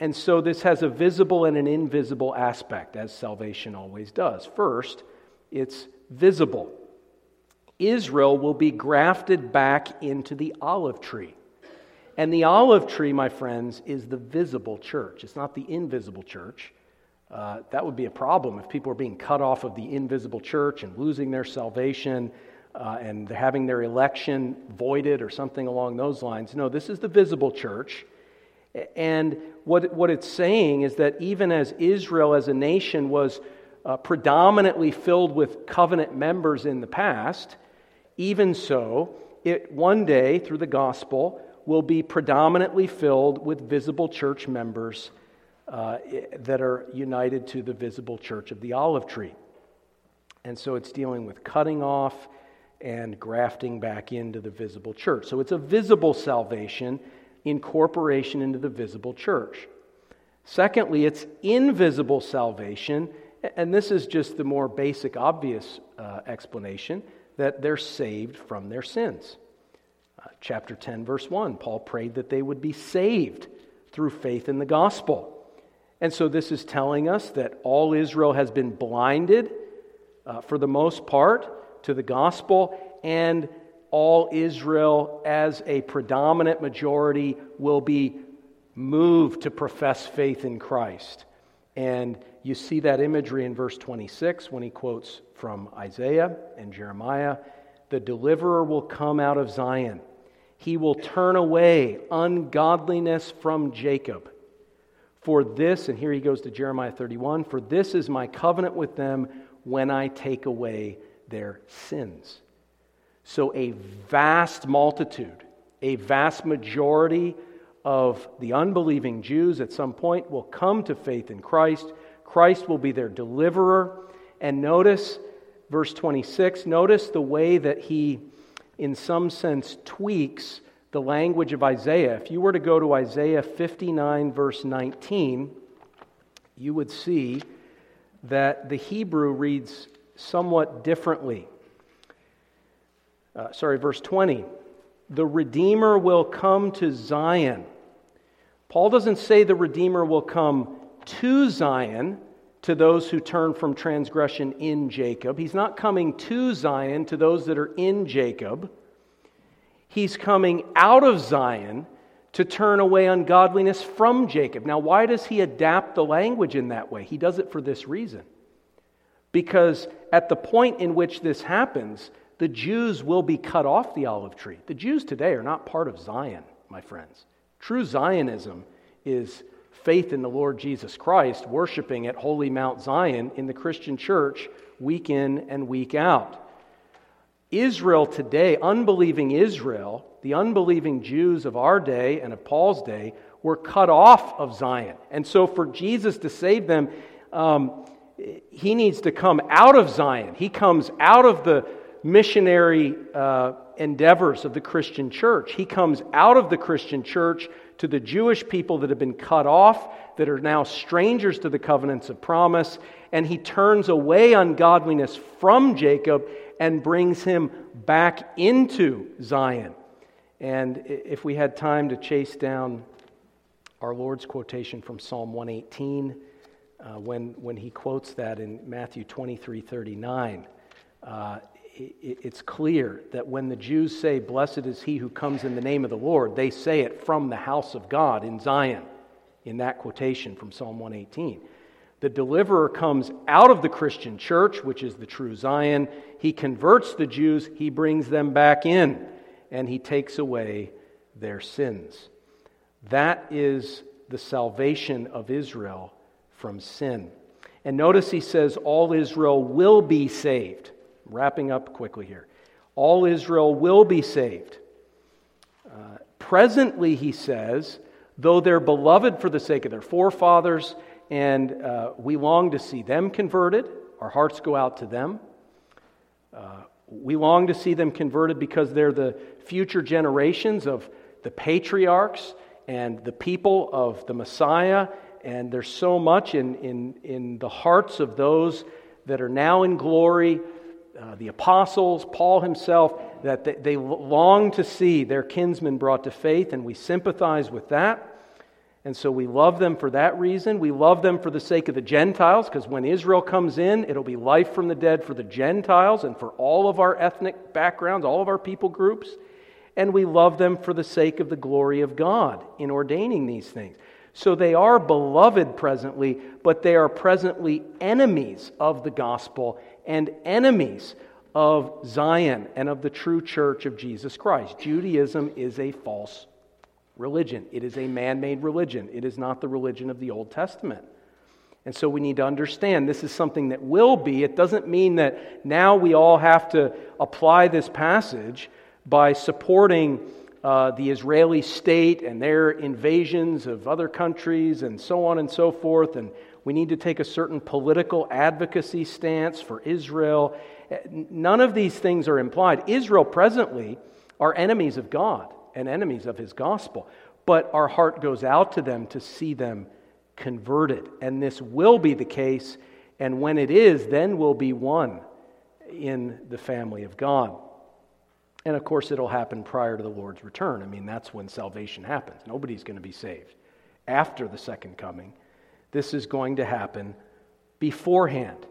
And so this has a visible and an invisible aspect, as salvation always does. First, it's visible. Israel will be grafted back into the olive tree. And the olive tree, my friends, is the visible church. It's not the invisible church. Uh, that would be a problem if people are being cut off of the invisible church and losing their salvation uh, and having their election voided or something along those lines. No, this is the visible church. And what, what it's saying is that even as Israel as a nation was uh, predominantly filled with covenant members in the past, even so, it one day, through the gospel, will be predominantly filled with visible church members uh, that are united to the visible church of the olive tree. And so it's dealing with cutting off and grafting back into the visible church. So it's a visible salvation, incorporation into the visible church. Secondly, it's invisible salvation and this is just the more basic, obvious uh, explanation that they're saved from their sins. Uh, chapter 10, verse 1, Paul prayed that they would be saved through faith in the gospel. And so this is telling us that all Israel has been blinded, uh, for the most part, to the gospel, and all Israel, as a predominant majority, will be moved to profess faith in Christ. And you see that imagery in verse 26 when he quotes from Isaiah and Jeremiah The deliverer will come out of Zion, he will turn away ungodliness from Jacob. For this, and here he goes to Jeremiah 31 For this is my covenant with them when I take away their sins. So, a vast multitude, a vast majority of the unbelieving Jews at some point will come to faith in Christ Christ will be their deliverer. And notice verse 26, notice the way that he, in some sense, tweaks the language of Isaiah. If you were to go to Isaiah 59, verse 19, you would see that the Hebrew reads somewhat differently. Uh, sorry, verse 20. The Redeemer will come to Zion. Paul doesn't say the Redeemer will come to Zion, to those who turn from transgression in Jacob. He's not coming to Zion to those that are in Jacob. He's coming out of Zion to turn away ungodliness from Jacob. Now, why does he adapt the language in that way? He does it for this reason. Because at the point in which this happens, the Jews will be cut off the olive tree. The Jews today are not part of Zion, my friends. True Zionism is faith in the Lord Jesus Christ, worshiping at Holy Mount Zion in the Christian church week in and week out. Israel today, unbelieving Israel, the unbelieving Jews of our day and of Paul's day, were cut off of Zion. And so, for Jesus to save them, um, he needs to come out of Zion. He comes out of the missionary uh, endeavors of the Christian church. He comes out of the Christian church to the Jewish people that have been cut off, that are now strangers to the covenants of promise, and he turns away ungodliness from Jacob and brings him back into Zion. And if we had time to chase down our Lord's quotation from Psalm 118, uh, when, when he quotes that in Matthew 23 39, uh, it's clear that when the Jews say, Blessed is he who comes in the name of the Lord, they say it from the house of God in Zion, in that quotation from Psalm 118. The deliverer comes out of the Christian church, which is the true Zion. He converts the Jews, he brings them back in, and he takes away their sins. That is the salvation of Israel from sin. And notice he says, All Israel will be saved. Wrapping up quickly here. All Israel will be saved. Uh, presently, he says, though they're beloved for the sake of their forefathers and uh, we long to see them converted. Our hearts go out to them. Uh, we long to see them converted because they're the future generations of the patriarchs and the people of the Messiah. And there's so much in, in, in the hearts of those that are now in glory, uh, the apostles, Paul himself, that they, they long to see their kinsmen brought to faith, and we sympathize with that. And so we love them for that reason. We love them for the sake of the Gentiles, because when Israel comes in, it'll be life from the dead for the Gentiles and for all of our ethnic backgrounds, all of our people groups. And we love them for the sake of the glory of God in ordaining these things. So they are beloved presently, but they are presently enemies of the gospel and enemies of Zion and of the true church of Jesus Christ. Judaism is a false religion. It is a man made religion, it is not the religion of the Old Testament. And so we need to understand this is something that will be. It doesn't mean that now we all have to apply this passage by supporting uh, the Israeli state and their invasions of other countries and so on and so forth. And we need to take a certain political advocacy stance for Israel. None of these things are implied. Israel presently are enemies of God and enemies of his gospel. But our heart goes out to them to see them converted. And this will be the case. And when it is, then we'll be one in the family of God. And of course, it'll happen prior to the Lord's return. I mean, that's when salvation happens. Nobody's going to be saved after the second coming. This is going to happen beforehand.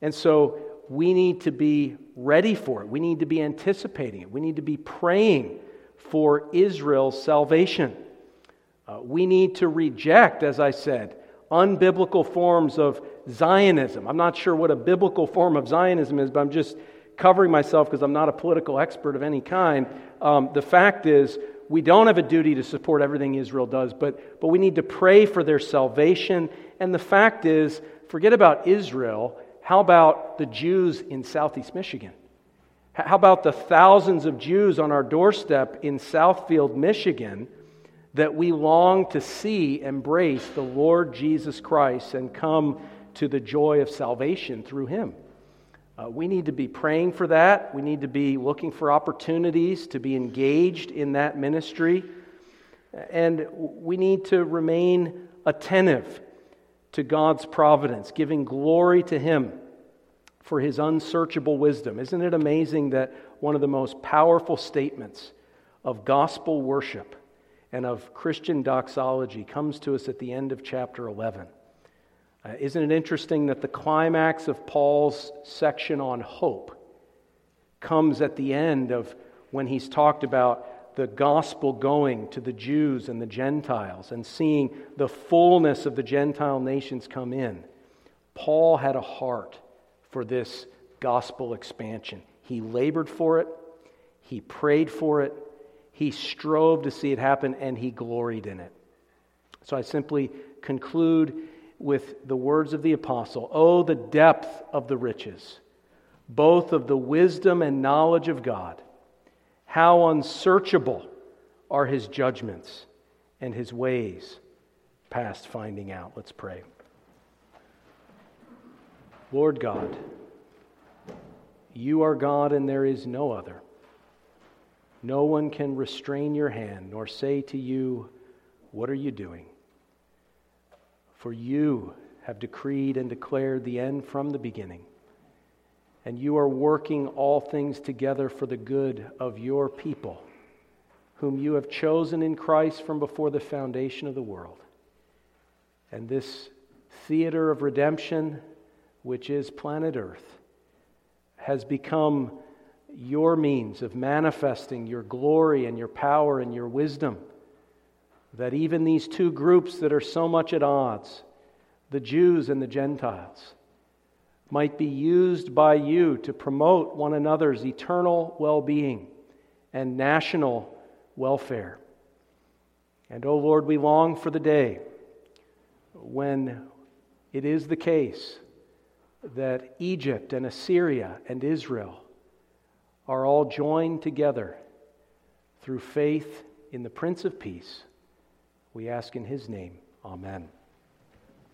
And so we need to be ready for it. We need to be anticipating it. We need to be praying for Israel's salvation. Uh, we need to reject, as I said, unbiblical forms of Zionism. I'm not sure what a biblical form of Zionism is, but I'm just covering myself because I'm not a political expert of any kind. Um, the fact is, we don't have a duty to support everything Israel does, but, but we need to pray for their salvation. And the fact is, forget about Israel. How about the Jews in southeast Michigan? How about the thousands of Jews on our doorstep in Southfield, Michigan, that we long to see embrace the Lord Jesus Christ and come to the joy of salvation through him? Uh, we need to be praying for that. We need to be looking for opportunities to be engaged in that ministry. And we need to remain attentive to God's providence, giving glory to Him for his unsearchable wisdom. Isn't it amazing that one of the most powerful statements of gospel worship and of Christian doxology comes to us at the end of chapter 11? Uh, isn't it interesting that the climax of Paul's section on hope comes at the end of when he's talked about the gospel going to the Jews and the Gentiles and seeing the fullness of the Gentile nations come in? Paul had a heart for this gospel expansion. He labored for it, he prayed for it, he strove to see it happen, and he gloried in it. So I simply conclude with the words of the apostle Oh, the depth of the riches, both of the wisdom and knowledge of God! How unsearchable are his judgments and his ways past finding out. Let's pray. Lord God, you are God and there is no other. No one can restrain your hand nor say to you, What are you doing? For you have decreed and declared the end from the beginning, and you are working all things together for the good of your people, whom you have chosen in Christ from before the foundation of the world. And this theater of redemption which is planet Earth, has become your means of manifesting your glory and your power and your wisdom. That even these two groups that are so much at odds, the Jews and the Gentiles, might be used by you to promote one another's eternal well being and national welfare. And, O oh Lord, we long for the day when it is the case that Egypt and Assyria and Israel are all joined together through faith in the Prince of Peace. We ask in his name. Amen.